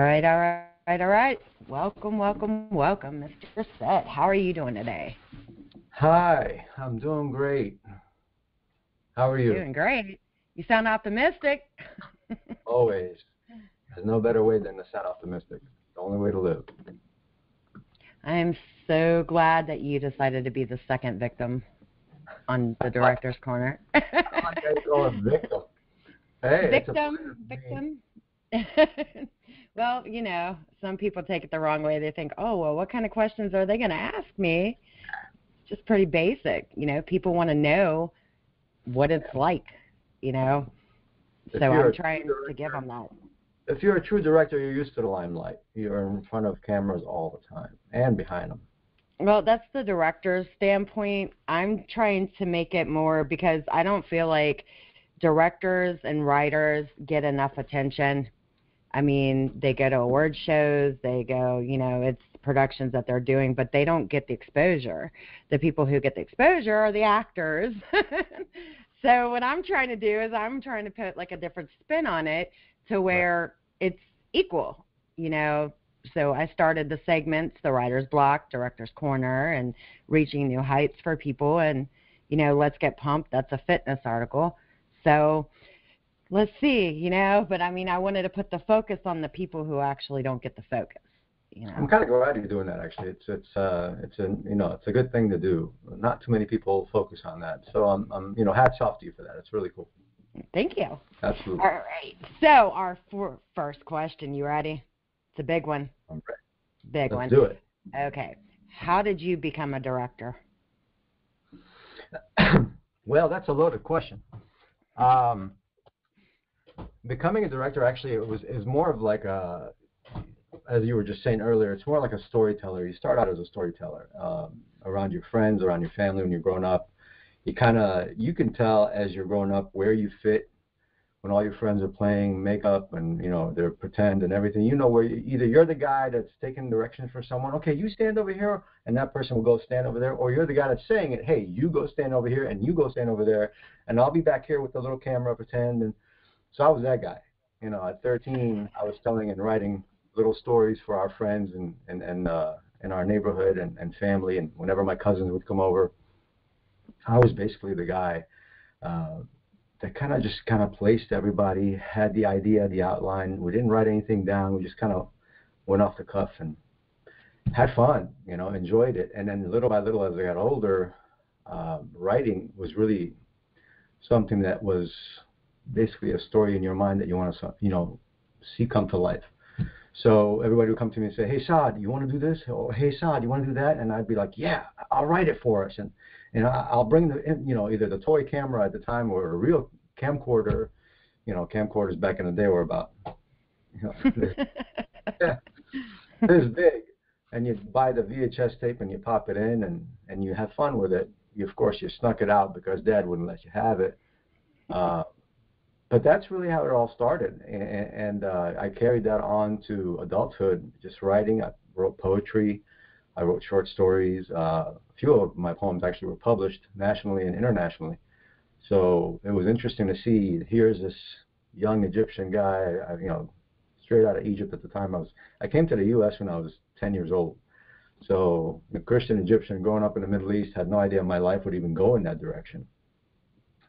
All right, all right, all right. Welcome, welcome, welcome, Mr. Set. How are you doing today? Hi, I'm doing great. How are you? Doing great. You sound optimistic. Always. There's no better way than to sound optimistic. The only way to live. I'm so glad that you decided to be the second victim on the director's corner. I call it victim. Hey, victim, victim. well, you know, some people take it the wrong way. They think, oh, well, what kind of questions are they going to ask me? It's just pretty basic. You know, people want to know what it's like, you know. If so I'm trying director- to give them that. If you're a true director, you're used to the limelight. You're in front of cameras all the time and behind them. Well, that's the director's standpoint. I'm trying to make it more because I don't feel like directors and writers get enough attention. I mean, they go to award shows, they go, you know, it's productions that they're doing, but they don't get the exposure. The people who get the exposure are the actors. so what I'm trying to do is I'm trying to put like a different spin on it to where it's equal, you know. So I started the segments, the writer's block, director's corner, and reaching new heights for people. And you know, let's get pumped. That's a fitness article. So let's see, you know. But I mean, I wanted to put the focus on the people who actually don't get the focus. You know? I'm kind of glad you're doing that. Actually, it's it's uh it's a you know it's a good thing to do. Not too many people focus on that. So I'm I'm you know hats off to you for that. It's really cool. Thank you. Absolutely. All right. So our for, first question. You ready? It's a big one. I'm ready. Big Let's one. do it. Okay. How did you become a director? well, that's a loaded question. Um, becoming a director actually was is more of like a, as you were just saying earlier, it's more like a storyteller. You start out as a storyteller um, around your friends, around your family when you're growing up. You kind of you can tell as you're growing up where you fit when all your friends are playing makeup and you know they're pretend and everything. You know where you, either you're the guy that's taking directions for someone. Okay, you stand over here, and that person will go stand over there, or you're the guy that's saying it. Hey, you go stand over here, and you go stand over there, and I'll be back here with the little camera pretend. And so I was that guy. You know, at 13, I was telling and writing little stories for our friends and and and uh, in our neighborhood and, and family. And whenever my cousins would come over, I was basically the guy. Uh, that kind of just kind of placed everybody, had the idea, the outline. We didn't write anything down. We just kind of went off the cuff and had fun, you know, enjoyed it. And then little by little, as I got older, uh, writing was really something that was basically a story in your mind that you want to, you know, see come to life. So everybody would come to me and say, "Hey, Saad, you want to do this?" Or "Hey, Saad, you want to do that?" And I'd be like, "Yeah, I'll write it for us." And and I- I'll bring the, you know, either the toy camera at the time or a real camcorder. You know, camcorders back in the day were about, you know, this, this big, and you buy the VHS tape and you pop it in and and you have fun with it. You, of course, you snuck it out because Dad wouldn't let you have it. Uh, but that's really how it all started, and, and uh, I carried that on to adulthood, just writing. I wrote poetry, I wrote short stories. Uh, a few of my poems actually were published nationally and internationally. So it was interesting to see. Here's this young Egyptian guy, you know, straight out of Egypt at the time. I was I came to the U.S. when I was 10 years old. So a Christian Egyptian growing up in the Middle East had no idea my life would even go in that direction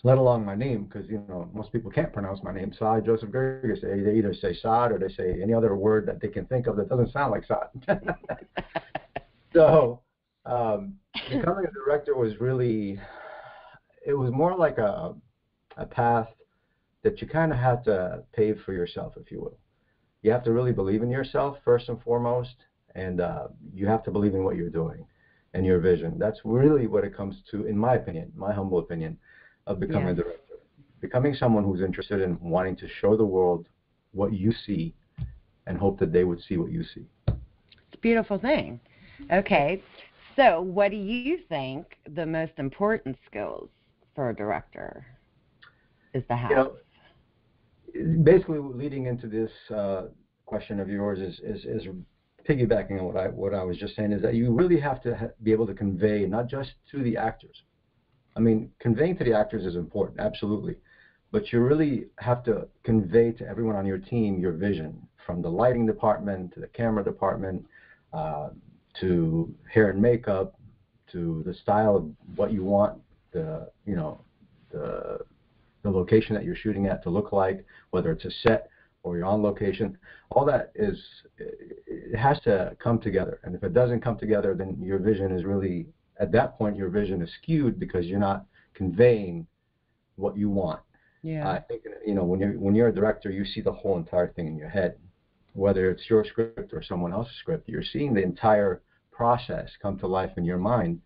let alone my name, because you know most people can't pronounce my name, Saad Joseph Gerges. They, they either say Saad or they say any other word that they can think of that doesn't sound like Saad. so um, becoming a director was really, it was more like a a path that you kind of had to pave for yourself, if you will. You have to really believe in yourself first and foremost, and uh, you have to believe in what you're doing and your vision. That's really what it comes to, in my opinion, my humble opinion of becoming a director. Becoming someone who's interested in wanting to show the world what you see and hope that they would see what you see. It's a beautiful thing. Okay. So, what do you think the most important skills for a director is to have? You know, basically leading into this uh, question of yours is, is, is piggybacking on what I, what I was just saying is that you really have to ha- be able to convey not just to the actors. I mean, conveying to the actors is important, absolutely. But you really have to convey to everyone on your team your vision from the lighting department to the camera department uh, to hair and makeup to the style of what you want the you know the the location that you're shooting at to look like, whether it's a set or you're on location. All that is it has to come together, and if it doesn't come together, then your vision is really at that point your vision is skewed because you're not conveying what you want. Yeah. I think you know when you're when you're a director, you see the whole entire thing in your head, whether it's your script or someone else's script. You're seeing the entire process come to life in your mind,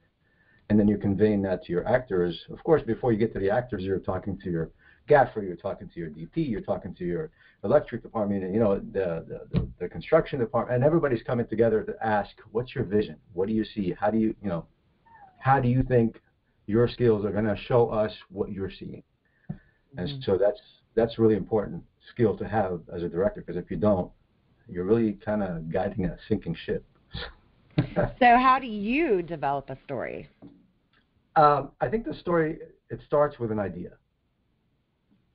and then you're conveying that to your actors. Of course, before you get to the actors, you're talking to your gaffer, you're talking to your DP, you're talking to your electric department, you know, the, the, the, the construction department, and everybody's coming together to ask, what's your vision? What do you see? How do you, you know, how do you think your skills are going to show us what you're seeing? And Mm-hmm. so that's that's really important skill to have as a director because if you don't, you're really kind of guiding a sinking ship. So how do you develop a story? Um, I think the story it starts with an idea.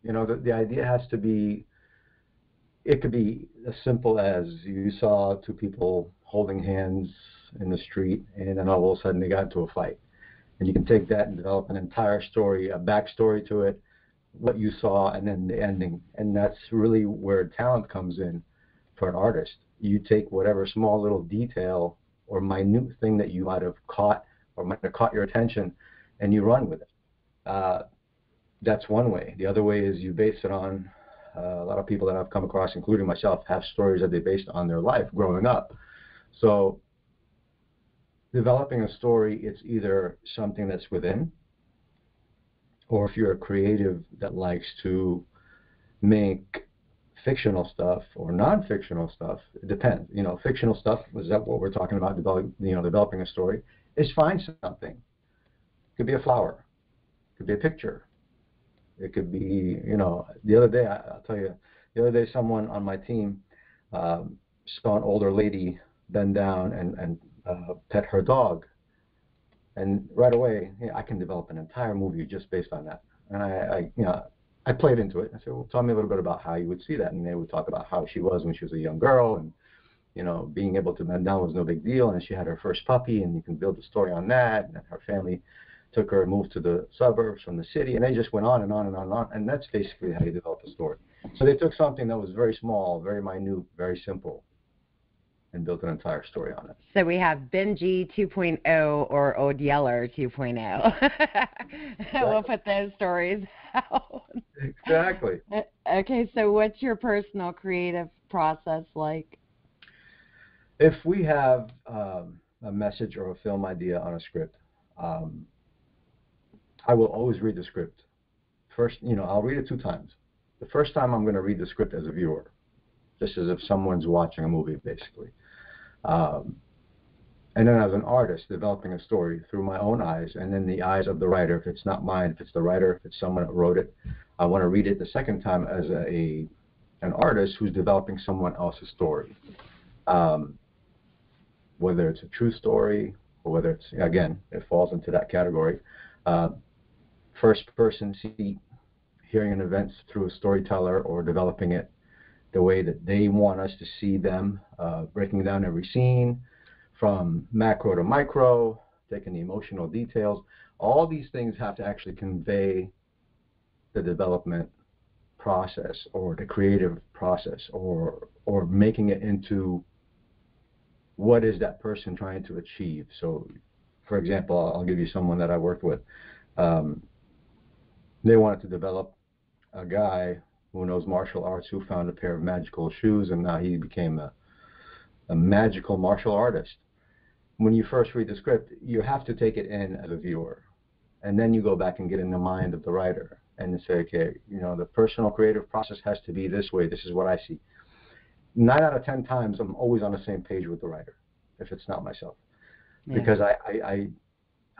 You know, the, the idea has to be. It could be as simple as you saw two people holding hands in the street, and then all of a sudden they got into a fight, and you can take that and develop an entire story, a backstory to it, what you saw, and then the ending, and that's really where talent comes in for an artist. You take whatever small little detail or minute thing that you might have caught or might have caught your attention, and you run with it. Uh, that's one way. The other way is you base it on uh, a lot of people that I've come across, including myself, have stories that they based on their life growing up. So developing a story, it's either something that's within, or if you're a creative that likes to make fictional stuff or non-fictional stuff, it depends. You know, fictional stuff is that what we're talking about? Developing, you know, developing a story is find something. It could be a flower, it could be a picture, it could be, you know, the other day I, I'll tell you, the other day someone on my team um, saw an older lady bend down and and uh, pet her dog, and right away yeah, I can develop an entire movie just based on that. And I, I you know. I played into it. I said, "Well, tell me a little bit about how you would see that." And they would talk about how she was when she was a young girl, and you know, being able to bend down was no big deal. And she had her first puppy, and you can build a story on that. And her family took her and moved to the suburbs from the city, and they just went on and on and on and on. And that's basically how you develop a story. So they took something that was very small, very minute, very simple, and built an entire story on it. So we have Benji 2.0 or Old Yeller 2.0. we'll put those stories out. Exactly. Okay, so what's your personal creative process like? If we have um, a message or a film idea on a script, um, I will always read the script. First, you know, I'll read it two times. The first time I'm going to read the script as a viewer, just as if someone's watching a movie, basically. Um, and then as an artist, developing a story through my own eyes and then the eyes of the writer. If it's not mine, if it's the writer, if it's someone that wrote it, I want to read it the second time as a, an artist who's developing someone else's story. Um, whether it's a true story or whether it's again it falls into that category. Uh, first person seat, hearing an event through a storyteller or developing it the way that they want us to see them, uh, breaking down every scene from macro to micro, taking the emotional details. All these things have to actually convey the development process or the creative process or or making it into what is that person trying to achieve. So, for example, I'll give you someone that I worked with. Um, they wanted to develop a guy who knows martial arts who found a pair of magical shoes and now he became a, a magical martial artist. When you first read the script, you have to take it in as a viewer. And then you go back and get in the mind of the writer and say, okay, you know, the personal creative process has to be this way. This is what I see. Nine out of ten times, I'm always on the same page with the writer, if it's not myself, Yeah. because I, I, I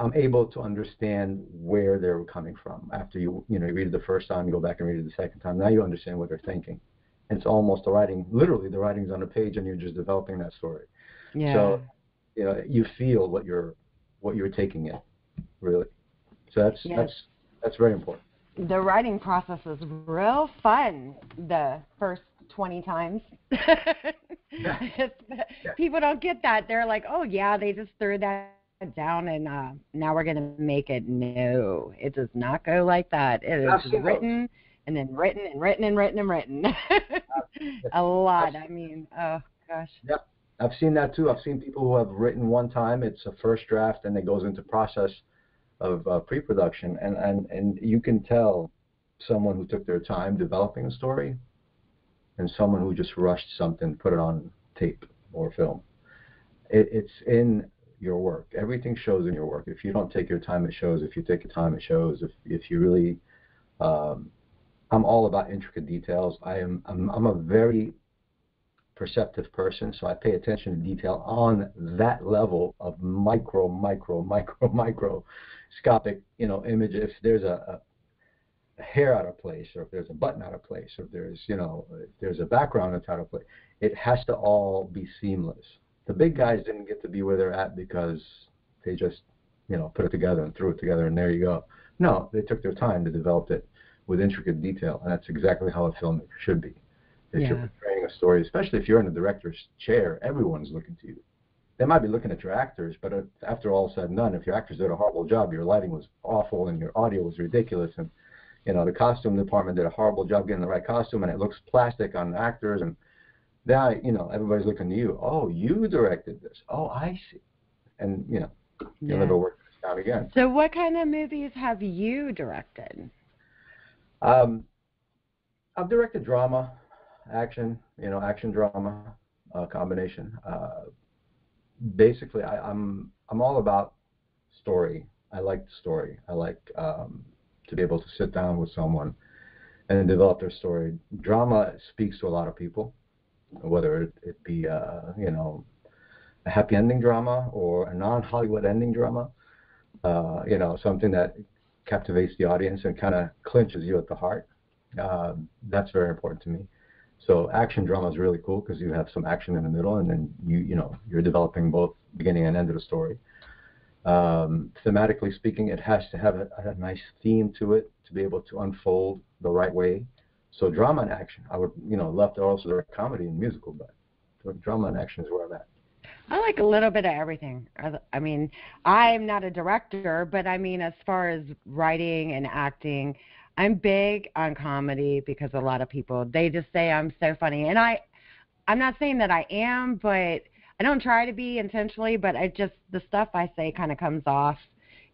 I'm able to understand where they're coming from. After you, you know, you read it the first time, you go back and read it the second time. Now you understand what they're thinking. And it's almost the writing, literally the writing's on a page, and you're just developing that story. yeah. So, you know, you feel what you're, what you're taking in, really. So that's Yes. that's that's very important. the writing process is real fun the first 20 times. People don't get that. They're like, oh, yeah, they just threw that down and uh, now we're going to make it. No, it does not go like that. It is written and then written and written and written and written. a lot. I mean, oh, gosh. Yep. I've seen that too. I've seen people who have written one time, it's a first draft, and it goes into process of uh, pre-production, and, and, and you can tell someone who took their time developing a story and someone who just rushed something, put it on tape or film. It, it's in your work. Everything shows in your work. If you don't take your time, it shows. If you take your time, it shows. If if you really, um, I'm all about intricate details. I am. I'm, I'm a very perceptive person, so I pay attention to detail on that level of micro, micro, micro, microscopic, you know, image. If there's a, a hair out of place, or if there's a button out of place, or if there's, you know, if there's a background that's out of place, it has to all be seamless. The big guys didn't get to be where they're at because they just, you know, put it together and threw it together, and there you go. No, they took their time to develop it with intricate detail, and that's exactly how a filmmaker should be. If yeah. you're portraying a story, especially if you're in the director's chair, everyone's looking to you. They might be looking at your actors, but uh, after all said and done, if your actors did a horrible job, your lighting was awful and your audio was ridiculous, and you know the costume department did a horrible job getting the right costume, and it looks plastic on actors, and now you know everybody's looking to you. Oh, you directed this. Oh, I see. And you know, you'll yeah. never work this out again. So, what kind of movies have you directed? Um, I've directed drama action, you know, action drama uh, combination. Uh, basically, I, I'm I'm all about story. I like the story. I like um, to be able to sit down with someone and develop their story. Drama speaks to a lot of people, whether it, it be uh, you know a happy ending drama or a non-Hollywood ending drama. Uh, you know, something that captivates the audience and kind of clinches you at the heart. Uh, that's very important to me. So action drama is really cool because you have some action in the middle, and then you you know you're developing both beginning and end of the story. Um, thematically speaking, it has to have a, a, nice theme to it to be able to unfold the right way. So drama and action, I would you know love to also direct comedy and musical, but drama and action is where I'm at. I like a little bit of everything. I mean, I'm not a director, but I mean, as far as writing and acting, I'm big on comedy because a lot of people they just say I'm so funny, and I, I'm not saying that I am, but I don't try to be intentionally, but I just the stuff I say kind of comes off,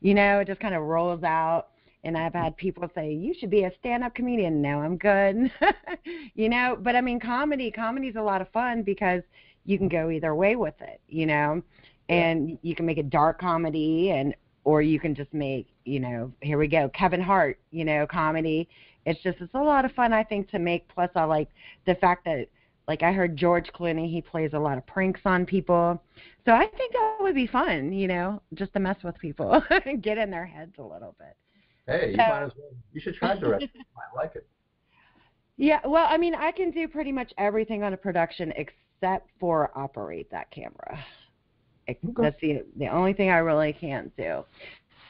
you know, it just kind of rolls out. And I've had people say you should be a stand-up comedian. No, I'm good, you know. But I mean, comedy, comedy's a lot of fun because you can go either way with it, you know, and you can make a dark comedy and or you can just make, you know, here we go, Kevin Hart, you know, comedy. It's just it's a lot of fun I think to make. Plus I like the fact that like I heard George Clooney, he plays a lot of pranks on people. So I think that would be fun, you know, just to mess with people and get in their heads a little bit. Hey, you so, might as well. You should try directing. I like it. Yeah, well, I mean, I can do pretty much everything on a production except for operate that camera. Okay. That's the the only thing I really can't do.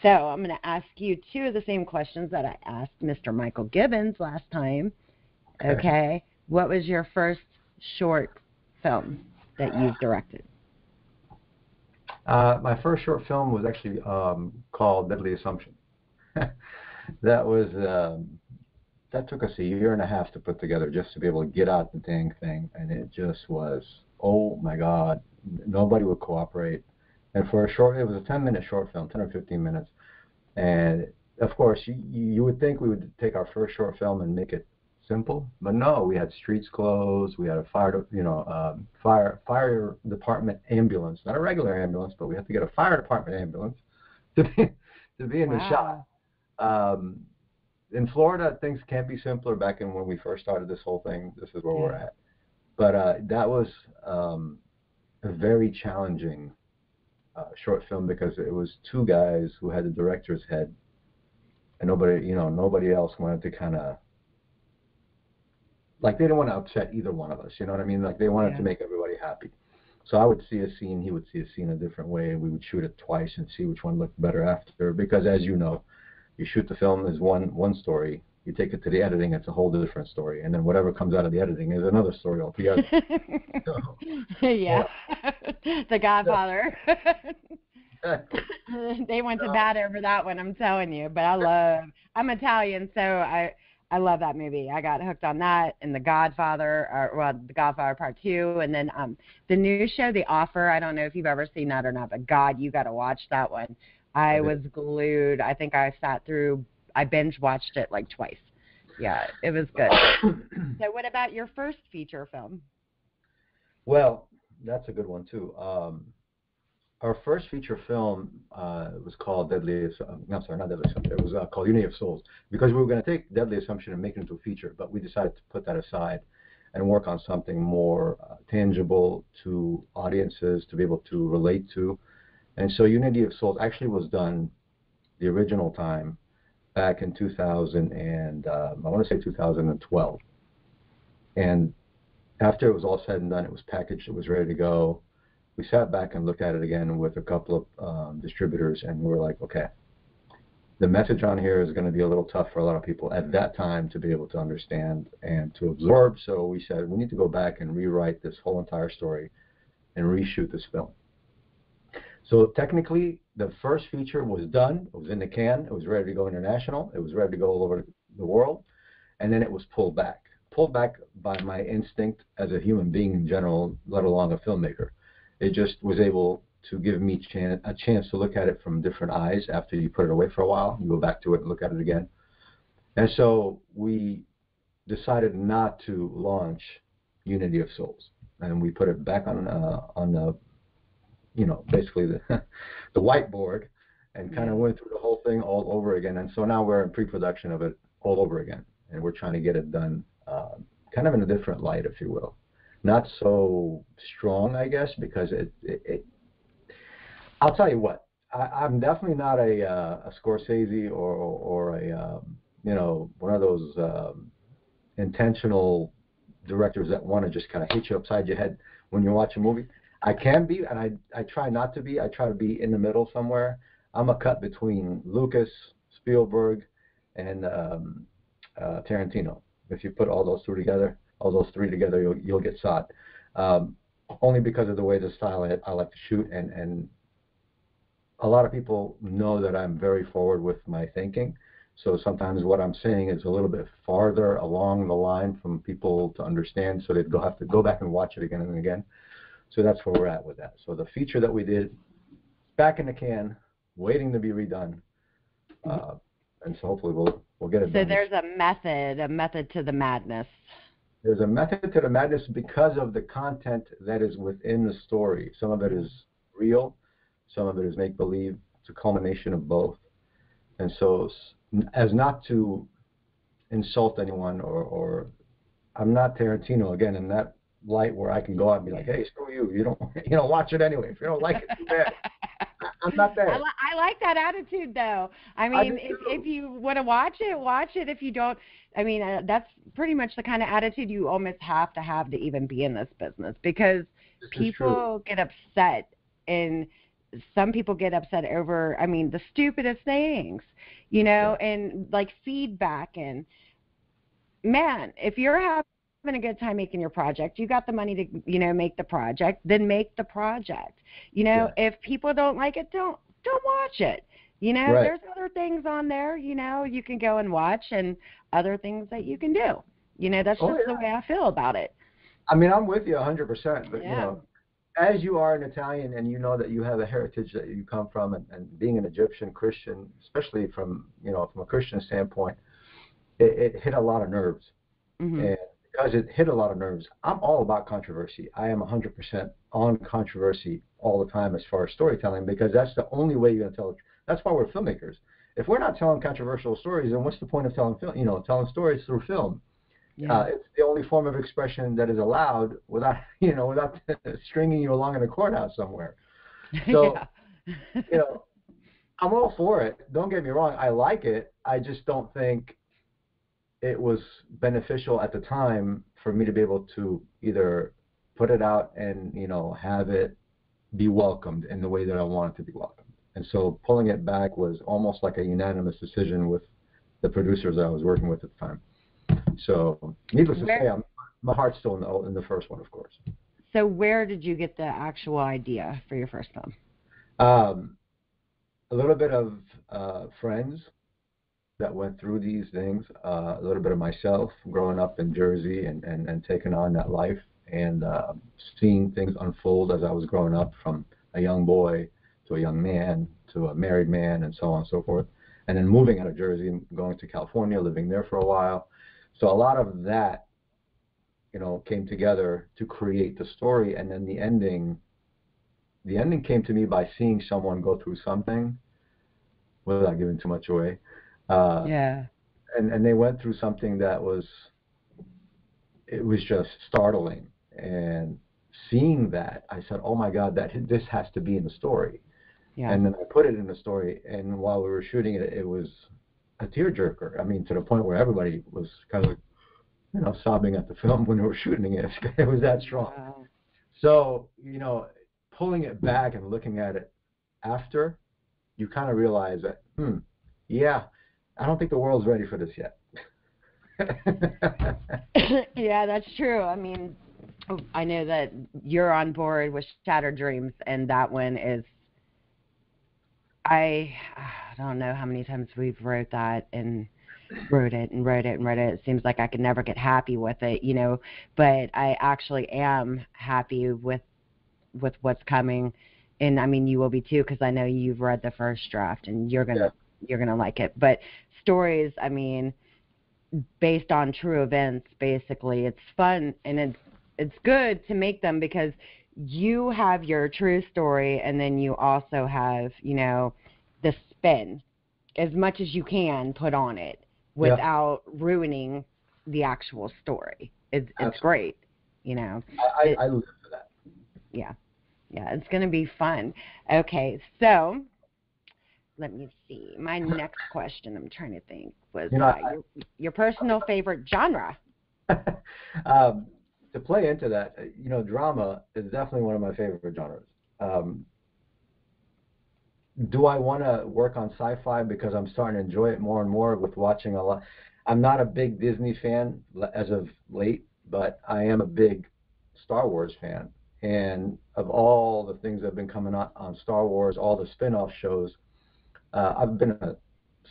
So I'm going to ask you two of the same questions that I asked Mr. Michael Gibbons last time. Okay. okay. What was your first short film that you've directed? Uh, my first short film was actually um, called Deadly Assumption. that was um, that took us a year and a half to put together just to be able to get out the dang thing, and it just was oh my god, nobody would cooperate. And for a short, it was a 10 minute short film, 10 or 15 minutes. And of course, you, you would think we would take our first short film and make it simple, but no, we had streets closed, we had a fire, you know, um, fire fire department ambulance, not a regular ambulance, but we had to get a fire department ambulance to be to be in wow. the shot. Um, in Florida, things can't be simpler. Back in when we first started this whole thing, this is where yeah. we're at. But uh, that was um, a very challenging uh, short film because it was two guys who had the director's head, and nobody, you know, nobody else wanted to kind of like they didn't want to upset either one of us. You know what I mean? Like they wanted yeah. to make everybody happy. So I would see a scene, he would see a scene a different way, and we would shoot it twice and see which one looked better after. Because as you know, you shoot the film as one one story, You take it to the editing, it's a whole different story, and then whatever comes out of the editing is another story altogether. so, yeah. the Godfather. they went to bat over that one, I'm telling you. But I love. I'm Italian, so I I love that movie. I got hooked on that and The Godfather, or well, The Godfather Part Two, and then um the new show, The Offer. I don't know if you've ever seen that or not, but God, you got to watch that one. I was glued. I think I sat through. I binge watched it like twice. Yeah, it was good. so, what about your first feature film? Well, that's a good one too. Um, our first feature film uh, was called Deadly. Um, I'm sorry, not Deadly Assumption. It was uh, called Unity of Souls because we were going to take Deadly Assumption and make it into a feature, but we decided to put that aside and work on something more uh, tangible to audiences to be able to relate to. And so Unity of Souls actually was done the original time back in 2000 and um, I want to say 2012. And after it was all said and done, it was packaged, it was ready to go we sat back and looked at it again with a couple of um, distributors, and we were like, okay, the message on here is going to be a little tough for a lot of people at that time to be able to understand and to absorb. So we said we need to go back and rewrite this whole entire story and reshoot this film. So technically, the first feature was done. It was in the can. It was ready to go international. It was ready to go all over the world, and then it was pulled back. Pulled back by my instinct as a human being in general, let alone a filmmaker it just was able to give me chan- a chance to look at it from different eyes after you put it away for a while. You go back to it and look at it again. And so we decided not to launch Unity of Souls, and we put it back on uh, on the, you know, basically the the whiteboard, and kind of went through the whole thing all over again. And so now we're in pre-production of it all over again, and we're trying to get it done, uh, kind of in a different light, if you will not so strong, I guess, because it. it, it I'll tell you what. I, am definitely not a uh, a Scorsese or or a um, you know one of those um, intentional directors that want to just kind of hit you upside your head when you watch a movie. I can be, and I I try not to be. I try to be in the middle somewhere. I'm a cut between Lucas, Spielberg, and um, uh, Tarantino. If you put all those two together, all those three together, you'll, you'll get Saad. Um, only because of the way the style I, I like to shoot, and, and a lot of people know that I'm very forward with my thinking. So sometimes what I'm saying is a little bit farther along the line from people to understand, so they'd have to go back and watch it again and again. So that's where we're at with that. So the feature that we did, back in the can, waiting to be redone, uh, and so hopefully we'll we'll get it. So done. there's a method, a method to the madness. There's a method to the madness because of the content that is within the story. Some of it is real, some of it is make believe. It's a culmination of both. And so, as not to insult anyone or, or I'm not Tarantino again in that light where I can go out and be like, hey, screw you. You don't you don't watch it anyway. If you don't like it, too bad. I'm not there. I, li- I like that attitude, though. I mean, I if if you want to watch it, watch it. If you don't, I mean, uh, that's pretty much the kind of attitude you almost have to have to even be in this business because this people get upset and some people get upset over i mean the stupidest things you know yeah. and like feedback and man if you're having a good time making your project you got the money to you know make the project then make the project you know yeah. if people don't like it don't don't watch it you know, right. there's other things on there, you know, you can go and watch and other things that you can do. You know, that's oh, just yeah. the way I feel about it. I mean, I'm with you 100%, but yeah. you know, as you are an Italian and you know that you have a heritage that you come from and, and being an Egyptian Christian, especially from, you know, from a Christian standpoint, it, it hit a lot of nerves. Mm-hmm. And because it hit a lot of nerves, I'm all about controversy. I am 100% on controversy all the time as far as storytelling because that's the only way you're going to tell it. That's why we're filmmakers. If we're not telling controversial stories, then what's the point of telling film? You know, telling stories through film. Yeah. Uh, it's the only form of expression that is allowed without, you know, without stringing you along in a courthouse somewhere. So, you know, I'm all for it. Don't get me wrong. I like it. I just don't think it was beneficial at the time for me to be able to either put it out and you know have it be welcomed in the way that I wanted to be welcomed. And so pulling it back was almost like a unanimous decision with the producers I was working with at the time. So, needless Where- to say, I'm, my heart's still in the in the first one, of course. So where did you get the actual idea for your first film? Um, a little bit of uh, friends that went through these things, uh, a little bit of myself growing up in Jersey and, and, and taking on that life and uh, seeing things unfold as I was growing up from a young boy to a young man to a married man and so on and so forth. And then moving out of Jersey and going to California, living there for a while. So a lot of that, you know, came together to create the story. And then the ending the ending came to me by seeing someone go through something without giving too much away. Uh, Yeah. and, and they went through something that was, it was just startling. And seeing that, I said, oh my God, that this has to be in the story. Yeah. And then I put it in the story. And while we were shooting it, it was a tearjerker. I mean, to the point where everybody was kind of, you know, sobbing at the film when we were shooting it. It was that strong. Wow. So, you know, pulling it back and looking at it after, you kind of realize that, hmm, yeah, I don't think the world's ready for this yet. yeah, that's true. I mean, I know that you're on board with Shattered Dreams, and that one is. I I don't know how many times we've wrote that and wrote it and wrote it and wrote it. It seems like I could never get happy with it, you know. But I actually am happy with with what's coming, and I mean you will be too because I know you've read the first draft and you're gonna you're gonna like it. But stories, I mean, based on true events, basically, it's fun and it's it's good to make them because you have your true story and then you also have you know the spin as much as you can put on it Yeah. without ruining the actual story. It's it's Absolutely. great, you know. I, I, I live for that. Yeah. Yeah, it's going to be fun. Okay, so let me see. My next question, I'm trying to think, was You know, uh, I- your, your personal favorite genre. um, to play into that, uh, you know, drama is definitely one of my favorite genres. Um, do I want to work on sci-fi because I'm starting to enjoy it more and more with watching a lot? I'm not a big Disney fan as of late, but I am a big Star Wars fan. And of all the things that have been coming out on Star Wars, all the spin-off shows, uh, I've been a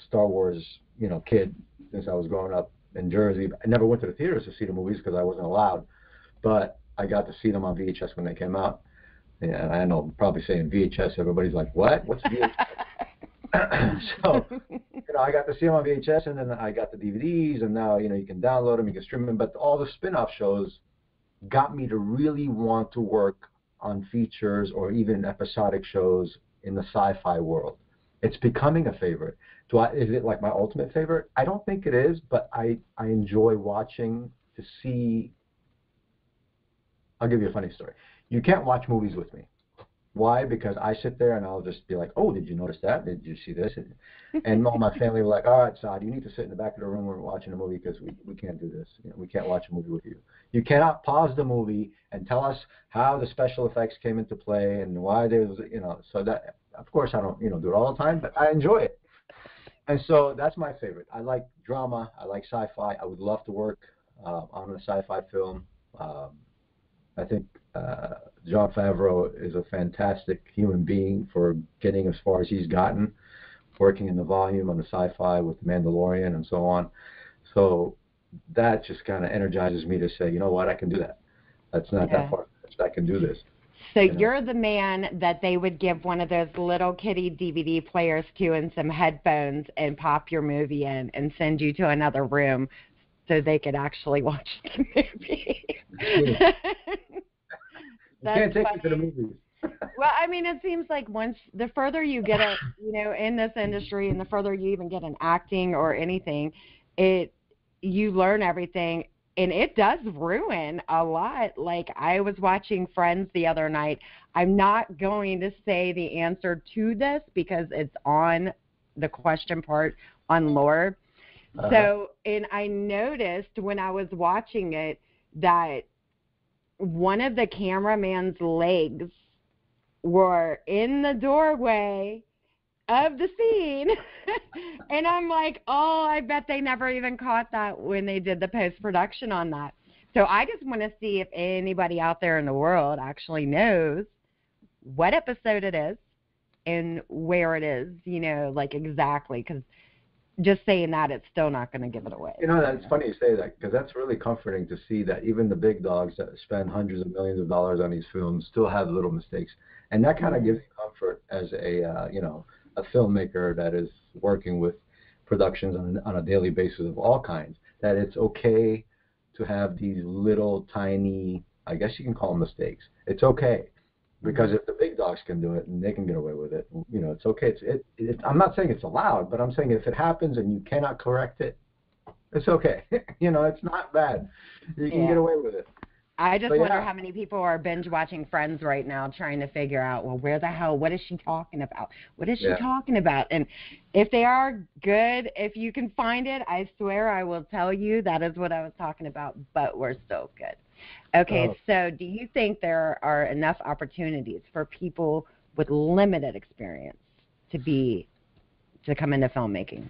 Star Wars, you know, kid since I was growing up in Jersey. I never went to the theaters to see the movies because I wasn't allowed, but I got to see them on VHS when they came out. And I know, probably saying VHS, everybody's like, "What? What's VHS?" so, you know, I got to see them on VHS, and then I got the DVDs, and now you know you can download them, you can stream them. But all the spin-off shows got me to really want to work on features or even episodic shows in the sci-fi world. It's becoming a favorite. Do I? Is it like my ultimate favorite? I don't think it is, but I I enjoy watching to see. I'll give you a funny story. You can't watch movies with me. Why? Because I sit there and I'll just be like, "Oh, did you notice that? Did you see this?" And all my family were like, "All right, Saad, you need to sit in the back of the room when we're watching a movie because we, we can't do this. You know, we can't watch a movie with you. You cannot pause the movie and tell us how the special effects came into play and why there was, you know." So that, of course, I don't, you know, do it all the time, but I enjoy it. And so that's my favorite. I like drama. I like sci-fi. I would love to work uh, on a sci-fi film. Um, I think uh, Jon Favreau is a fantastic human being for getting as far as he's gotten, working in the volume on the sci-fi with the Mandalorian and so on. So that just kind of energizes me to say, you know what, I can do that. That's not Yeah. that far. I can do this. So you know. you're the man that they would give one of those little kitty DVD players to and some headphones and pop your movie in and send you to another room so they could actually watch the movie. You can't take me to the movies. Well, I mean, it seems like once the further you get, a, you know, in this industry, and the further you even get in acting or anything, it you learn everything, and it does ruin a lot. Like I was watching Friends the other night. I'm not going to say the answer to this because it's on the question part on Lure. Uh-huh. So, and I noticed when I was watching it that one of the cameraman's legs were in the doorway of the scene. and I'm like, oh, I bet they never even caught that when they did the post production on that. So I just want to see if anybody out there in the world actually knows what episode it is and where it is, you know, like exactly because just saying that it's still not going to give it away. You know, that's funny you say that because that's really comforting to see that even the big dogs that spend hundreds of millions of dollars on these films still have little mistakes, and that kind of mm-hmm. gives you comfort as a uh, you know a filmmaker that is working with productions on on a daily basis of all kinds. That it's okay to have these little tiny, I guess you can call them mistakes. It's okay because mm-hmm. if the big dogs can do it and they can get away with it, you know, it's okay. It's, it, it, I'm not saying it's allowed, but I'm saying if it happens and you cannot correct it, it's okay. you know, it's not bad. You can yeah. get away with it. I just but wonder yeah. how many people are binge watching Friends right now, trying to figure out, well, where the hell? What is she talking about? What is she yeah. talking about? And if they are good, if you can find it, I swear I will tell you that is what I was talking about. But we're still good. Okay, oh. so do you think there are enough opportunities for people with limited experience to be to come into filmmaking?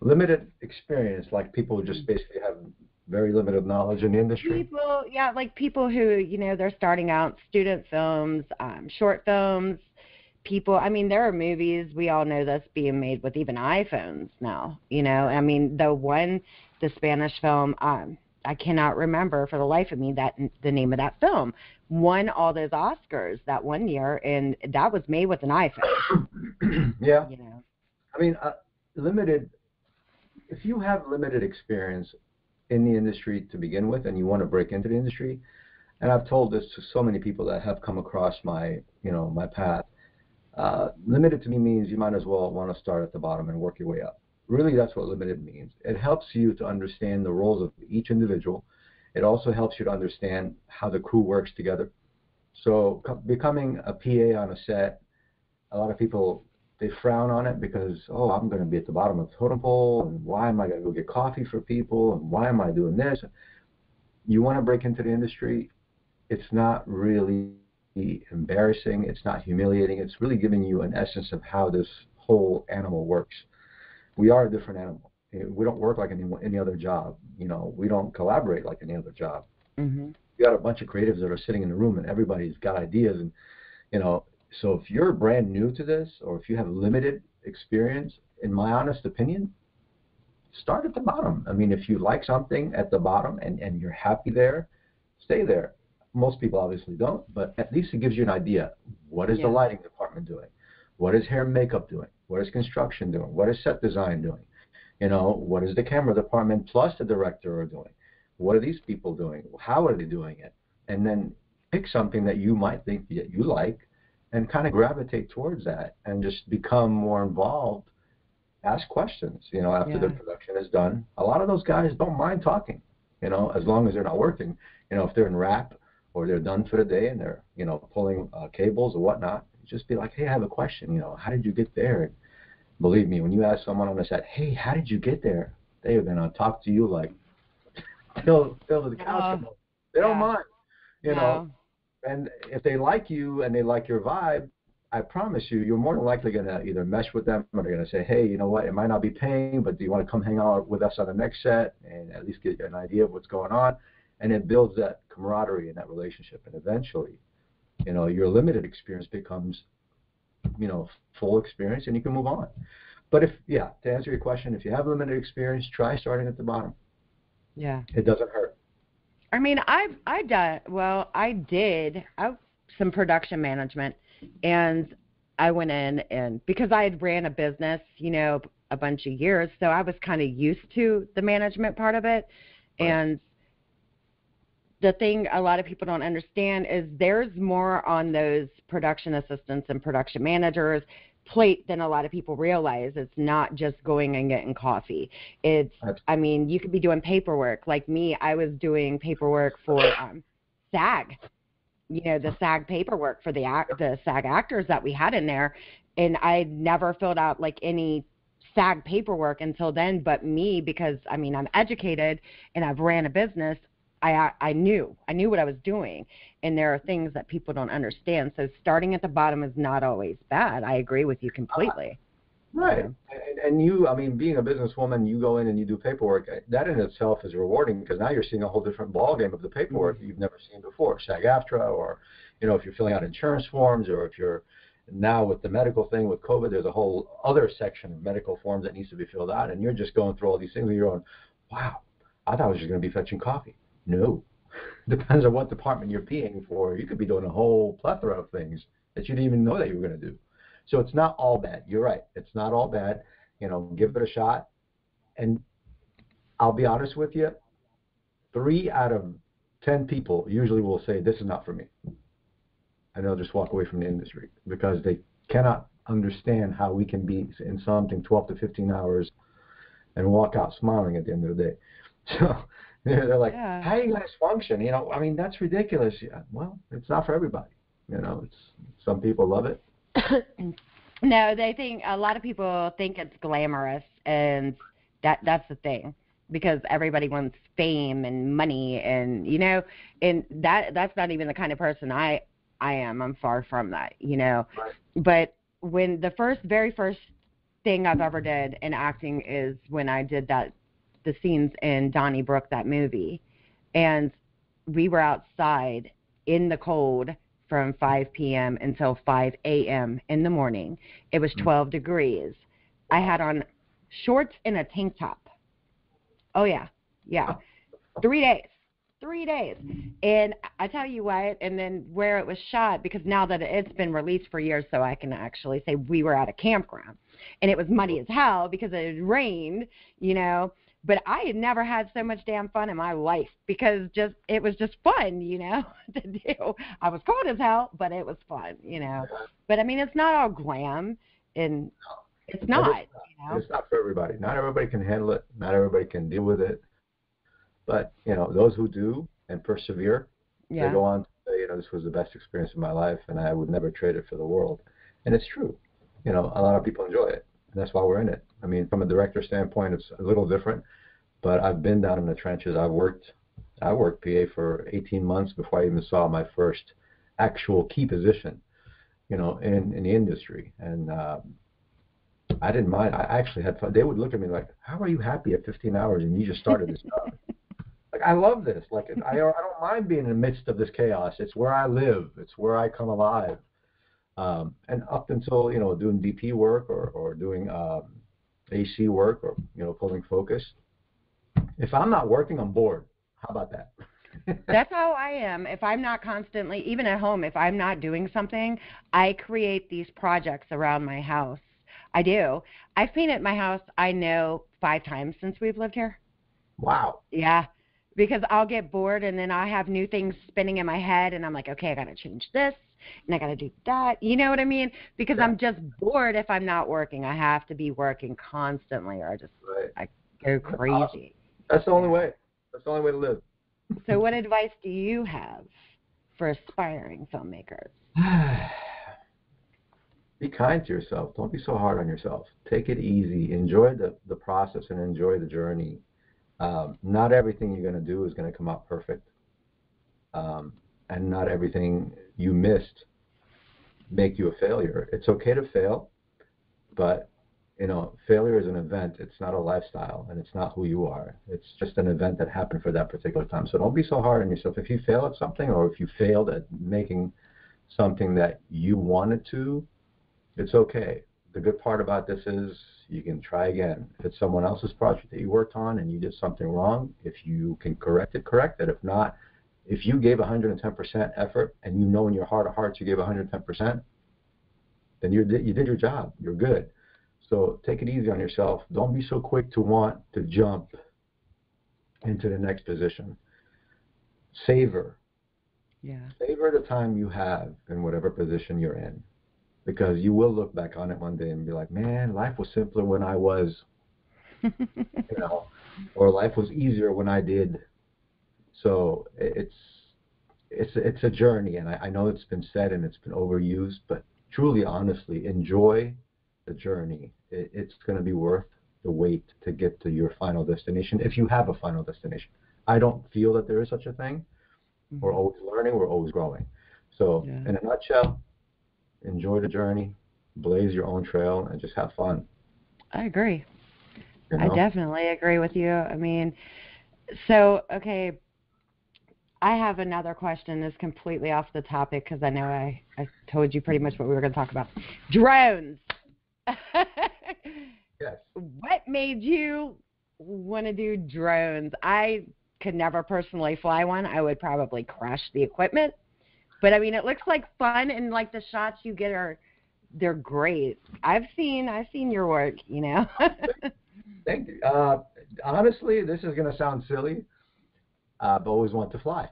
Limited experience, like people who just mm. basically have very limited knowledge in the industry. People, yeah, like people who you know they're starting out, student films, um, short films. People, I mean, there are movies we all know this being made with even iPhones now. You know, I mean, the one, the Spanish film. Um, I cannot remember for the life of me that the name of that film won all those Oscars that one year, and that was made with an iPhone. yeah. You know. I mean, uh, limited. If you have limited experience in the industry to begin with, and you want to break into the industry, and I've told this to so many people that have come across my, you know, my path. Uh, limited to me means you might as well want to start at the bottom and work your way up. Really, that's what limited means. It helps you to understand the roles of each individual. It also helps you to understand how the crew works together. So becoming a PA on a set, a lot of people they frown on it because oh I'm going to be at the bottom of the totem pole and why am I going to go get coffee for people and why am I doing this? You want to break into the industry, it's not really embarrassing, it's not humiliating, it's really giving you an essence of how this whole animal works we are a different animal. We don't work like any any other job. You know, we don't collaborate like any other job. Mm-hmm. You got a bunch of creatives that are sitting in the room, and everybody's got ideas, and you know. So if you're brand new to this, or if you have limited experience, in my honest opinion, start at the bottom. I mean, if you like something at the bottom and, and you're happy there, stay there. Most people obviously don't, but at least it gives you an idea. What is yeah. the lighting department doing? What is hair and makeup doing? What is construction doing? What is set design doing? You know, what is the camera department plus the director are doing? What are these people doing? How are they doing it? And then pick something that you might think that you like and kind of gravitate towards that and just become more involved. Ask questions, you know, after yeah. the production is done. A lot of those guys don't mind talking, you know, as long as they're not working. You know, if they're in wrap or they're done for the day and they're, you know, pulling uh, cables or whatnot, just be like, hey, I have a question. You know, how did you get there? And believe me, when you ask someone on the set, hey, how did you get there? They are gonna talk to you like till till the cows come They don't mind, you no. know. And if they like you and they like your vibe, I promise you, you're more than likely gonna either mesh with them or they're gonna say, hey, you know what? It might not be paying, but do you want to come hang out with us on the next set and at least get an idea of what's going on? And it builds that camaraderie and that relationship. And eventually, you know, your limited experience becomes, you know, full experience, and you can move on. But if, yeah, to answer your question, if you have limited experience, try starting at the bottom. Yeah. It doesn't hurt. I mean, I've I done well. I did I, some production management, and I went in and because I had ran a business, you know, a bunch of years, so I was kind of used to the management part of it, right. and the thing a lot of people don't understand is there's more on those production assistants and production managers plate than a lot of people realize. It's not just going and getting coffee. It's I mean, you could be doing paperwork. Like me, I was doing paperwork for um SAG. You know, the SAG paperwork for the act the SAG actors that we had in there and I never filled out like any SAG paperwork until then, but me because I mean, I'm educated and I've ran a business, I I knew I knew what I was doing, and there are things that people don't understand. So starting at the bottom is not always bad. I agree with you completely. Right. And, and you, I mean, being a businesswoman, you go in and you do paperwork. That in itself is rewarding because now you're seeing a whole different ballgame of the paperwork mm-hmm. you've never seen before. SAG-AFTRA, or you know, if you're filling out insurance forms, or if you're now with the medical thing with COVID, there's a whole other section of medical forms that needs to be filled out, and you're just going through all these things, and you're going, "Wow, I thought I was just going to be fetching coffee." No, depends on what department you're being for. You could be doing a whole plethora of things that you didn't even know that you were going to do. So it's not all bad. You're right. It's not all bad. You know, give it a shot. And I'll be honest with you, three out of ten people usually will say this is not for me, and they'll just walk away from the industry because they cannot understand how we can be in something 12 to 15 hours and walk out smiling at the end of the day. So they're like, yeah. how do you guys function? You know, I mean, that's ridiculous. Yeah, well, it's not for everybody. You know, it's some people love it, no, they think a lot of people think it's glamorous, and that that's the thing because everybody wants fame and money, and you know, and that that's not even the kind of person I I am. I'm far from that, you know. But when the first, very first thing I've ever did in acting is when I did that the scenes in Donnie Donnybrook that movie, and we were outside in the cold from 5 p.m. until 5 a.m. in the morning. It was hmm. 12 degrees. I had on shorts and a tank top. Oh yeah, yeah. Three days, three days. And I tell you what, and then where it was shot, because now that it's been released for years, so I can actually say we were at a campground, and it was muddy as hell because it had rained, you know but I had never had so much damn fun in my life because just it was just fun, you know, to do. I was cold as hell, but it was fun, you know. But I mean, it's not all glam, and it's not. It's not, you know? it's not for everybody. Not everybody can handle it. Not everybody can deal with it. But you know, those who do and persevere, yeah. they go on to say, you know, this was the best experience of my life, and I would never trade it for the world. And it's true. You know, a lot of people enjoy it. That's why we're in it. I mean, from a director standpoint, it's a little different but I've been down in the trenches. I've worked I worked PA for 18 months before I even saw my first actual key position, you know, in in the industry. And uh, I didn't mind. I actually had fun. They would look at me like, "How are you happy at 15 hours and you just started this job?" like I love this. Like I I don't mind being in the midst of this chaos. It's where I live. It's where I come alive. Um, and up until you know doing DP work or or doing um, AC work or you know pulling focus, if I'm not working, I'm bored. How about that? That's how I am. If I'm not constantly, even at home, if I'm not doing something, I create these projects around my house. I do. I've painted my house, I know, five times since we've lived here. Wow. Yeah. Because I'll get bored and then I have new things spinning in my head and I'm like, okay, I got to change this and I got to do that. You know what I mean? Because yeah. I'm just bored if I'm not working. I have to be working constantly or I just right. I go crazy. That's the only way. That's the only way to live. so, what advice do you have for aspiring filmmakers? be kind to yourself. Don't be so hard on yourself. Take it easy. Enjoy the, the process and enjoy the journey. Um, not everything you're going to do is going to come out perfect. Um, and not everything you missed make you a failure. It's okay to fail, but you know, failure is an event. It's not a lifestyle, and it's not who you are. It's just an event that happened for that particular time. So don't be so hard on yourself. If you fail at something, or if you failed at making something that you wanted to, it's okay. The good part about this is you can try again. If it's someone else's project that you worked on and you did something wrong, if you can correct it, correct it. If not, if you gave 110% effort and you know in your heart of hearts you gave 110%, then you did, you did your job. You're good so take it easy on yourself. Don't be so quick to want to jump into the next position. Savor. Yeah. Savor the time you have in whatever position you're in. Because you will look back on it one day and be like, man, life was simpler when I was, you know, or life was easier when I did. So it's it's it's a journey, and I, I know it's been said and it's been overused, but truly, honestly, enjoy the journey it's going to be worth the wait to get to your final destination if you have a final destination. I don't feel that there is such a thing. Mm-hmm. We're always learning. We're always growing. So, Yeah. in a nutshell, enjoy the journey, blaze your own trail, and just have fun. I agree. You I definitely agree with you. I mean, so okay, I have another question. That's completely off the topic because I know I I told you pretty much what we were going to talk about. Drones. Yes. what made you want to do drones? I could never personally fly one. I would probably crash the equipment. But I mean, it looks like fun, and like the shots you get are they're great. I've seen I've seen your work. You know. Thank you. Uh, honestly, this is going to sound silly. Uh, I've always wanted to fly.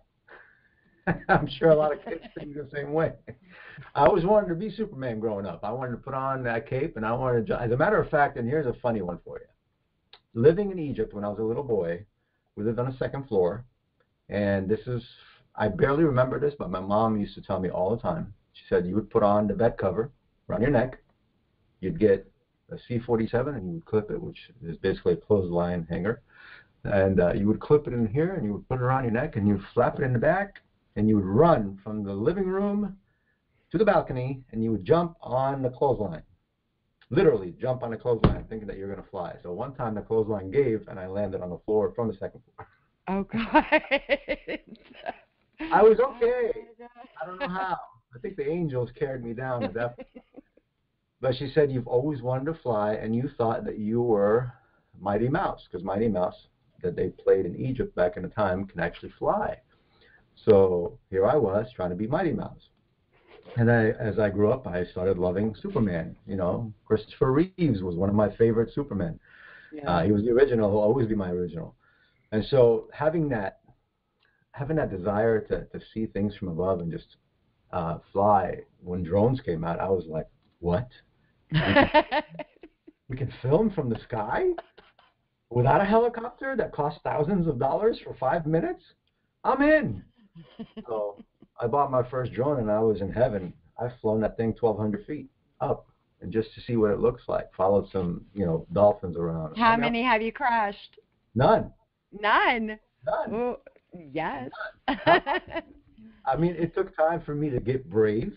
I'm sure a lot of kids think the same way. I always wanted to be Superman growing up. I wanted to put on that cape, and I wanted to. As a matter of fact, and here's a funny one for you. Living in Egypt when I was a little boy, we lived on a second floor, and this is I barely remember this, but my mom used to tell me all the time. She said you would put on the bed cover around your neck, you'd get a C47 and you would clip it, which is basically a clothesline hanger. And uh, you would clip it in here and you would put it around your neck and you'd flap it in the back and you would run from the living room to the balcony and you would jump on the clothesline. Literally jump on the clothesline thinking that you're going to fly. So one time the clothesline gave and I landed on the floor from the second floor. oh God. I was okay. I don't know how. I think the angels carried me down to that. But she said you've always wanted to fly, and you thought that you were Mighty Mouse because Mighty Mouse that they played in Egypt back in the time can actually fly. So here I was trying to be Mighty Mouse. And I, as I grew up, I started loving Superman. You know, Christopher Reeves was one of my favorite Supermen. Uh, he was the original. He'll always be my original. And so having that, having that desire to, to see things from above and just uh, fly. When drones came out, I was like, what? We can film from the sky without a helicopter that costs thousands of dollars for five minutes? I'm in. So I bought my first drone and I was in heaven. I've flown that thing 1,200 feet up and just to see what it looks like. Followed some, you know, dolphins around. How I mean, many have you crashed? None. None. None. Oh, yes. I mean, it took time for me to get brave,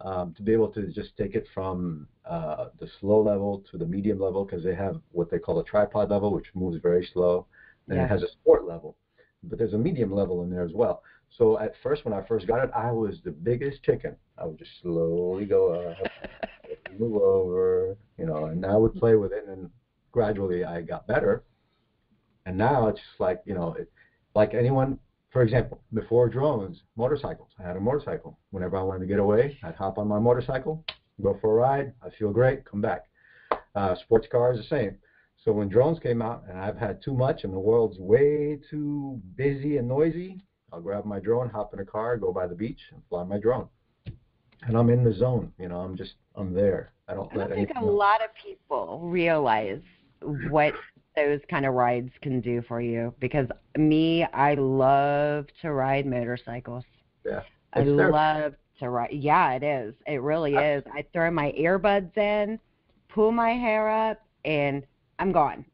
um, to be able to just take it from uh, the slow level to the medium level because they have what they call a tripod level, which moves very slow, and Yeah. it has a sport level, but there's a medium level in there as well. So at first, when I first got it, I was the biggest chicken. I would just slowly go up, move over, you know, and I would play with it, and gradually I got better. And now it's just like, you know, it, like anyone for example, before drones, motorcycles. I had a motorcycle. Whenever I wanted to get away, I'd hop on my motorcycle, go for a ride. I feel great, come back. Uh, sports cars, the same. So when drones came out, and I've had too much, and the world's way too busy and noisy, I'll grab my drone, hop in a car, go by the beach, and fly my drone. And I'm in the zone. You know, I'm just, I'm there. I don't I let don't think a else- lot of people realize what those kind of rides can do for you because me, I love to ride motorcycles. Yeah. I therapy. love to ride. Yeah, it is. It really is. I throw my earbuds in, pull my hair up, and I'm gone.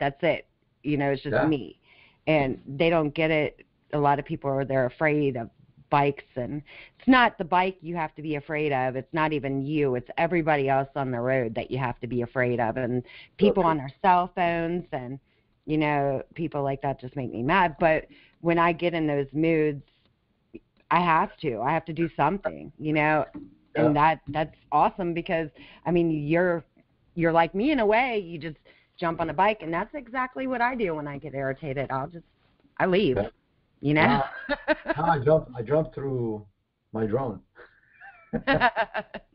That's it. You know, it's just Yeah. me. And they don't get it. A lot of people are they're afraid of bikes and it's not the bike you have to be afraid of. It's not even you. It's everybody else on the road that you have to be afraid of and people Okay. on their cell phones and you know, people like that just make me mad. But when I get in those moods I have to. I have to do something, you know. Yeah. And that that's awesome because I mean you're you're like me in a way. You just jump on a bike and that's exactly what I do when I get irritated. I'll just I leave. Yeah. You know? Now I jump, I jump through my drone. yeah.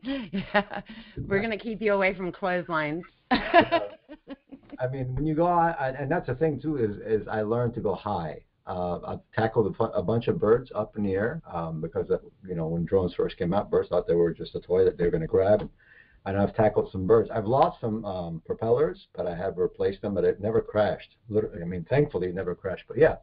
We're gonna keep you away from clotheslines. I mean, when you go out, and that's the thing too, is is I learned to go high. Uh, I've tackled a, a bunch of birds up in the air um, because uh, you know when drones first came out, birds thought they were just a toy that they were going to grab. And I've tackled some birds. I've lost some um, propellers, but I have replaced them. But it never crashed. Literally, I mean, thankfully, it never crashed. But yeah,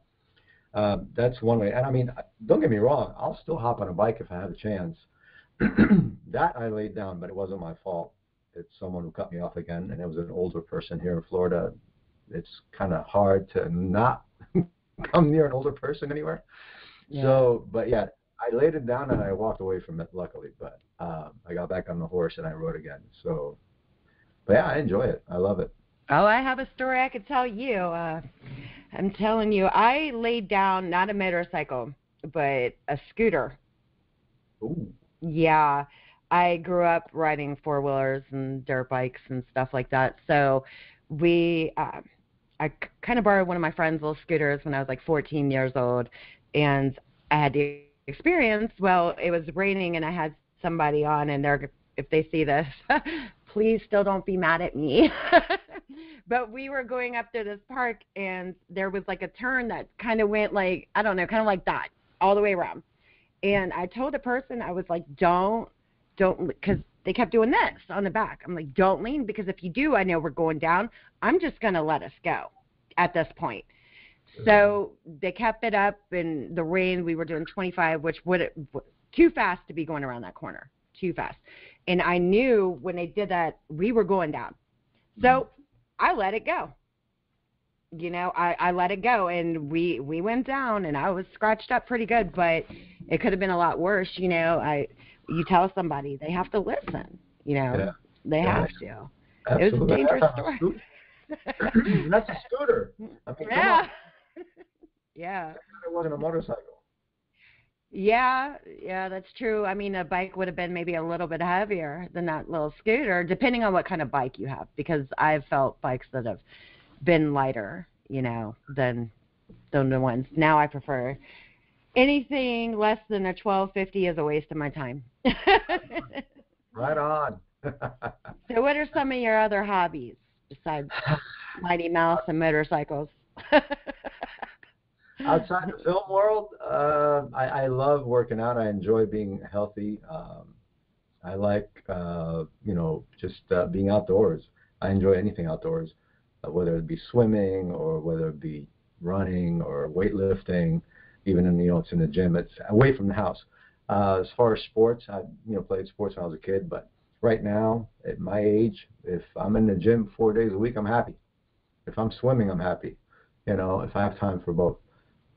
um, that's one way. And I mean, don't get me wrong. I'll still hop on a bike if I have a chance. that I laid down, but it wasn't my fault. It's someone who cut me off again, and it was an older person here in Florida. It's kind of hard to not come near an older person anywhere. Yeah. So, but yeah, I laid it down and I walked away from it, luckily. But um, I got back on the horse and I rode again. So, but yeah, I enjoy it. I love it. Oh, I have a story I could tell you. Uh, I'm telling you, I laid down not a motorcycle, but a scooter. Ooh. Yeah, I grew up riding four wheelers and dirt bikes and stuff like that. So we, uh, I kind of borrowed one of my friend's little scooters when I was like 14 years old, and I had the experience. Well, it was raining and I had somebody on, and they're if they see this, please still don't be mad at me. but we were going up to this park and there was like a turn that kind of went like I don't know, kind of like that all the way around. And I told the person I was like, don't, don't, because they kept doing this on the back. I'm like, don't lean because if you do, I know we're going down. I'm just gonna let us go at this point. So they kept it up in the rain. We were doing 25, which would too fast to be going around that corner, too fast. And I knew when they did that, we were going down. So mm-hmm. I let it go. You know, I, I let it go and we we went down and I was scratched up pretty good, but it could have been a lot worse, you know. I you tell somebody, they have to listen, you know. Yeah. They Yeah. have to. Absolutely. It was a dangerous story. That's a scooter. I mean, come Yeah. on. yeah. It wasn't a motorcycle. Yeah, yeah, that's true. I mean, a bike would have been maybe a little bit heavier than that little scooter, depending on what kind of bike you have. Because I've felt bikes that have been lighter, you know, than than the ones. Now I prefer anything less than a twelve fifty is a waste of my time. Right on. so, what are some of your other hobbies besides Mighty Mouse and motorcycles? Outside the film world, uh, I, I love working out. I enjoy being healthy. Um, I like, uh, you know, just uh, being outdoors. I enjoy anything outdoors, uh, whether it be swimming or whether it be running or weightlifting. Even in you know, it's in the gym. It's away from the house. Uh, as far as sports, I you know played sports when I was a kid, but right now at my age, if I'm in the gym four days a week, I'm happy. If I'm swimming, I'm happy. You know, if I have time for both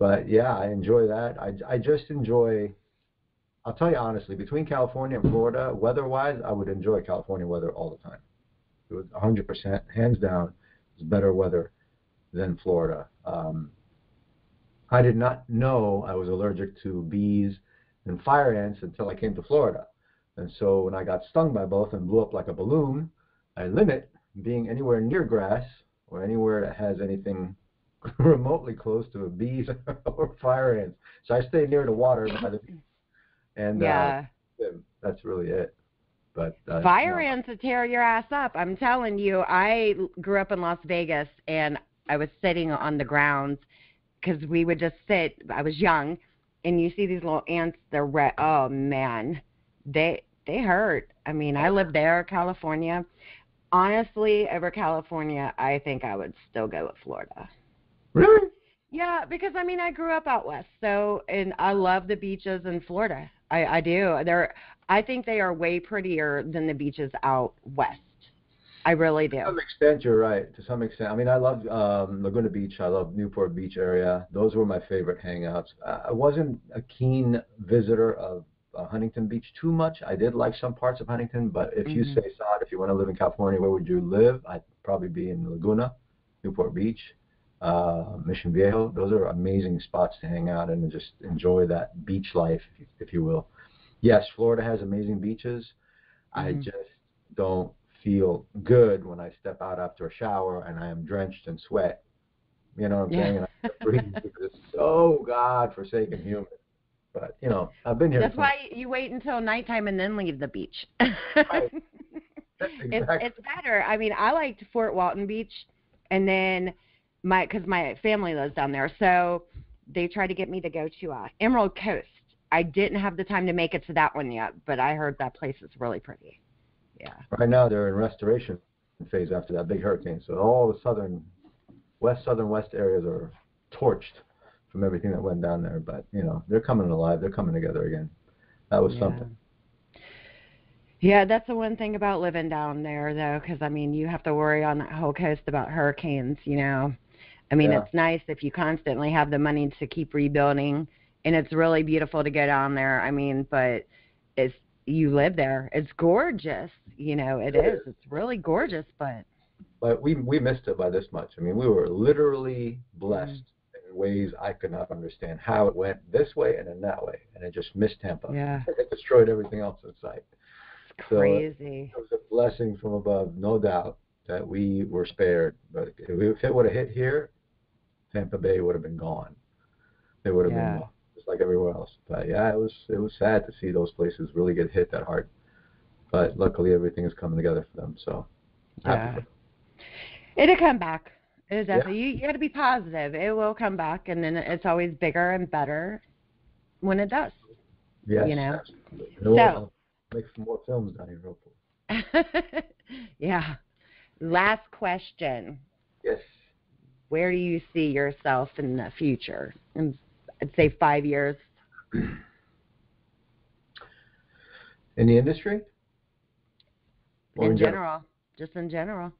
but yeah, I enjoy that. I, I just enjoy. I'll tell you honestly, between California and Florida, weather-wise, I would enjoy California weather all the time. It was 100%, hands down, it's better weather than Florida. Um, I did not know I was allergic to bees and fire ants until I came to Florida. And so when I got stung by both and blew up like a balloon, I limit being anywhere near grass or anywhere that has anything remotely close to bees or fire ants. So I stay near the water by the beach. And yeah. uh, that's really it. But uh, Fire no. ants to tear your ass up. I'm telling you, I grew up in Las Vegas and I was sitting on the grounds because we would just sit. I was young, and you see these little ants. They're red. Oh man, they they hurt. I mean, I lived there, California. Honestly, over California, I think I would still go with Florida. Really? Yeah, because I mean I grew up out west, so and I love the beaches in Florida. I I do. They're I think they are way prettier than the beaches out west. I really do. To some extent, you're right. To some extent, I mean, I love um, Laguna Beach. I love Newport Beach area. Those were my favorite hangouts. I wasn't a keen visitor of uh, Huntington Beach too much. I did like some parts of Huntington, but if you Mhm. say, Saad, if you want to live in California, where would you live? I'd probably be in Laguna, Newport Beach, uh, Mission Viejo. Those are amazing spots to hang out and just enjoy that beach life, if you, if you will. Yes, Florida has amazing beaches. I Mhm. just don't feel good when I step out after a shower and I am drenched in sweat. You know what I'm Yeah. saying? And I breathe because it's so God forsaken humid. But you know, I've been here. That's why you wait until nighttime and then leave the beach. Right. it's it's better. I mean, I liked Fort Walton Beach, and then my because my family lives down there, so they tried to get me to go to uh, Emerald Coast. I didn't have the time to make it to that one yet, but I heard that place is really pretty. Yeah. Right now they're in restoration phase after that big hurricane. So all the southern, west, southern west areas are torched from everything that went down there. But you know, they're coming alive. They're coming together again. That was yeah. something. Yeah, that's the one thing about living down there, though, because I mean, you have to worry on that whole coast about hurricanes. You know, I mean, Yeah. it's nice if you constantly have the money to keep rebuilding, and it's really beautiful to go down there. I mean, but it's you live there. It's gorgeous. You know, it It is. is. It's really gorgeous, but But we we missed it by this much. I mean, we were literally blessed Mm. in ways I could not understand how it went this way and then that way, and it just missed Tampa. yeah, It destroyed everything else in sight. it's So, crazy. It was a blessing from above, no doubt, that we were spared. But if it would have hit here, Tampa Bay would have been gone. It would have Yeah. been gone, just like everywhere else. But yeah, it was it was sad to see those places really get hit that hard. But luckily, everything is coming together for them. So Yeah. them. It'll come back. It'll Yeah. You, you got to be positive. It will come back, and then it's always bigger and better when it does. Yes, You know? absolutely. So- make some more films down here, hopefully. yeah. Last question. Yes. Where do you see yourself in the future? In, I'd say five years. In the industry? Or in general, just in general.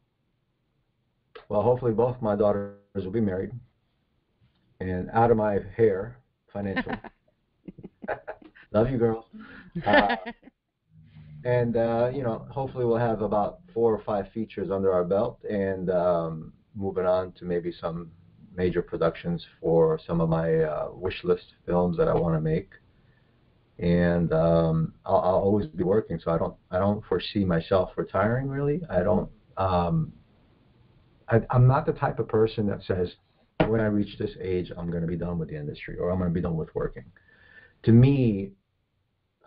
Well, hopefully both my daughters will be married and out of my hair, financially. Love you, girls. Uh, and uh, you know, hopefully we'll have about four or five features under our belt, and um, moving on to maybe some major productions for some of my uh, wish list films that I want to make. And um, I'll, I'll always be working, so I don't I don't foresee myself retiring. Really, I don't. Um, I, I'm not the type of person that says when I reach this age I'm going to be done with the industry or I'm going to be done with working. To me,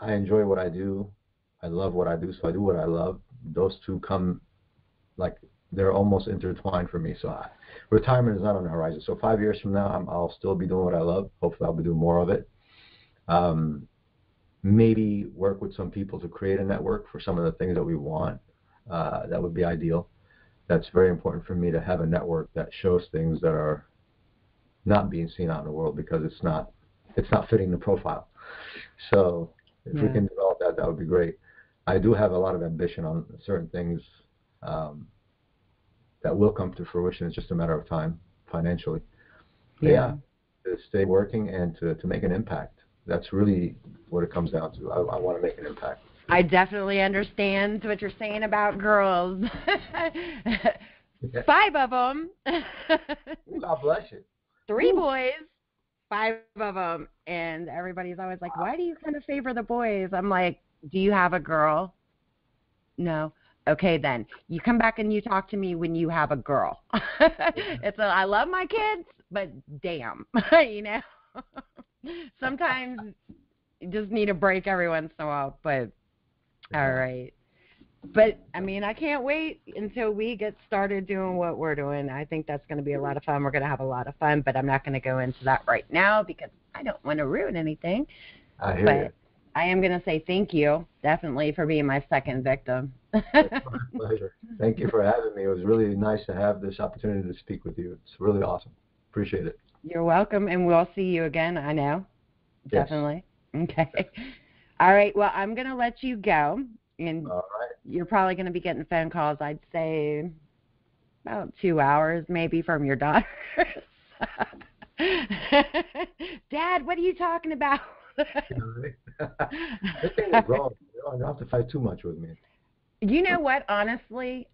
I enjoy what I do. I love what I do, so I do what I love. Those two come like they're almost intertwined for me. So I, retirement is not on the horizon. So five years from now, I'm, I'll still be doing what I love. Hopefully, I'll be doing more of it. Um, maybe work with some people to create a network for some of the things that we want. Uh, that would be ideal. That's very important for me to have a network that shows things that are not being seen out in the world because it's not it's not fitting the profile. So if we can develop that, that would be great. I do have a lot of ambition on certain things um, that will come to fruition. It's just a matter of time financially. But Yeah. to stay working and to, to make an impact. That's really what it comes down to. I, I want to make an impact. I definitely understand what you're saying about girls. Five of them. God bless you. Three boys, five of them, and everybody's always like, "Why do you kind of favor the boys?" I'm like, "Do you have a girl?" No. Okay, then you come back and you talk to me when you have a girl. it's a, I love my kids, but damn, you know. Sometimes you just need a break every once in a while. But all right. But I mean, I can't wait until we get started doing what we're doing. I think that's going to be a lot of fun. We're going to have a lot of fun, but I'm not going to go into that right now because I don't want to ruin anything. I hear But you. I am going to say thank you, definitely, for being my second victim. My pleasure. Thank you for having me. It was really nice to have this opportunity to speak with you. It's really awesome. Appreciate it. You're welcome, and we'll see you again. I know, Yes. definitely. Okay. All right. Well, I'm going to let you go, and All right. you're probably going to be getting phone calls. I'd say about two hours, maybe, from your daughters. Dad, what are you talking about? Grown. You don't have to fight too much with me. you know what? Honestly,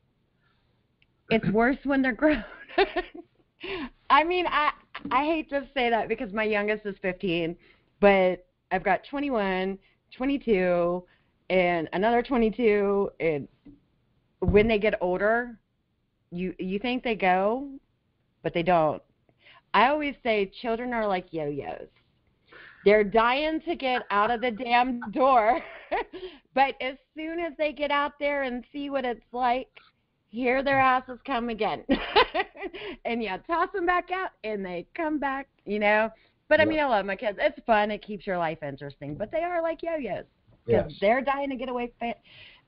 it's worse when they're grown. I mean, I I hate to say that because my youngest is 15, but I've got 21, 22, and another 22. And when they get older, you you think they go, but they don't. I always say children are like yo-yos. They're dying to get out of the damn door, but as soon as they get out there and see what it's like, here their asses come again. and you toss them back out and they come back, you know. But I mean, I love my kids. It's fun. It keeps your life interesting. But they are like yo-yos because Yes. they're dying to get away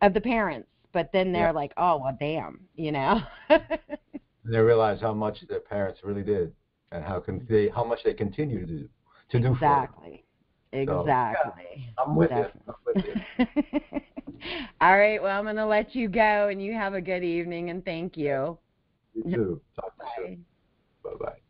of the parents. But then they're Yeah. like, oh well, damn, you know. And they realize how much their parents really did, and how can they, how much they continue to do, to do for them. exactly. So, Exactly. I'm with Definitely. you. I'm with you. All right. Well, I'm going to let you go, and you have a good evening, and thank you. You too. Talk to you Bye. soon. Bye bye.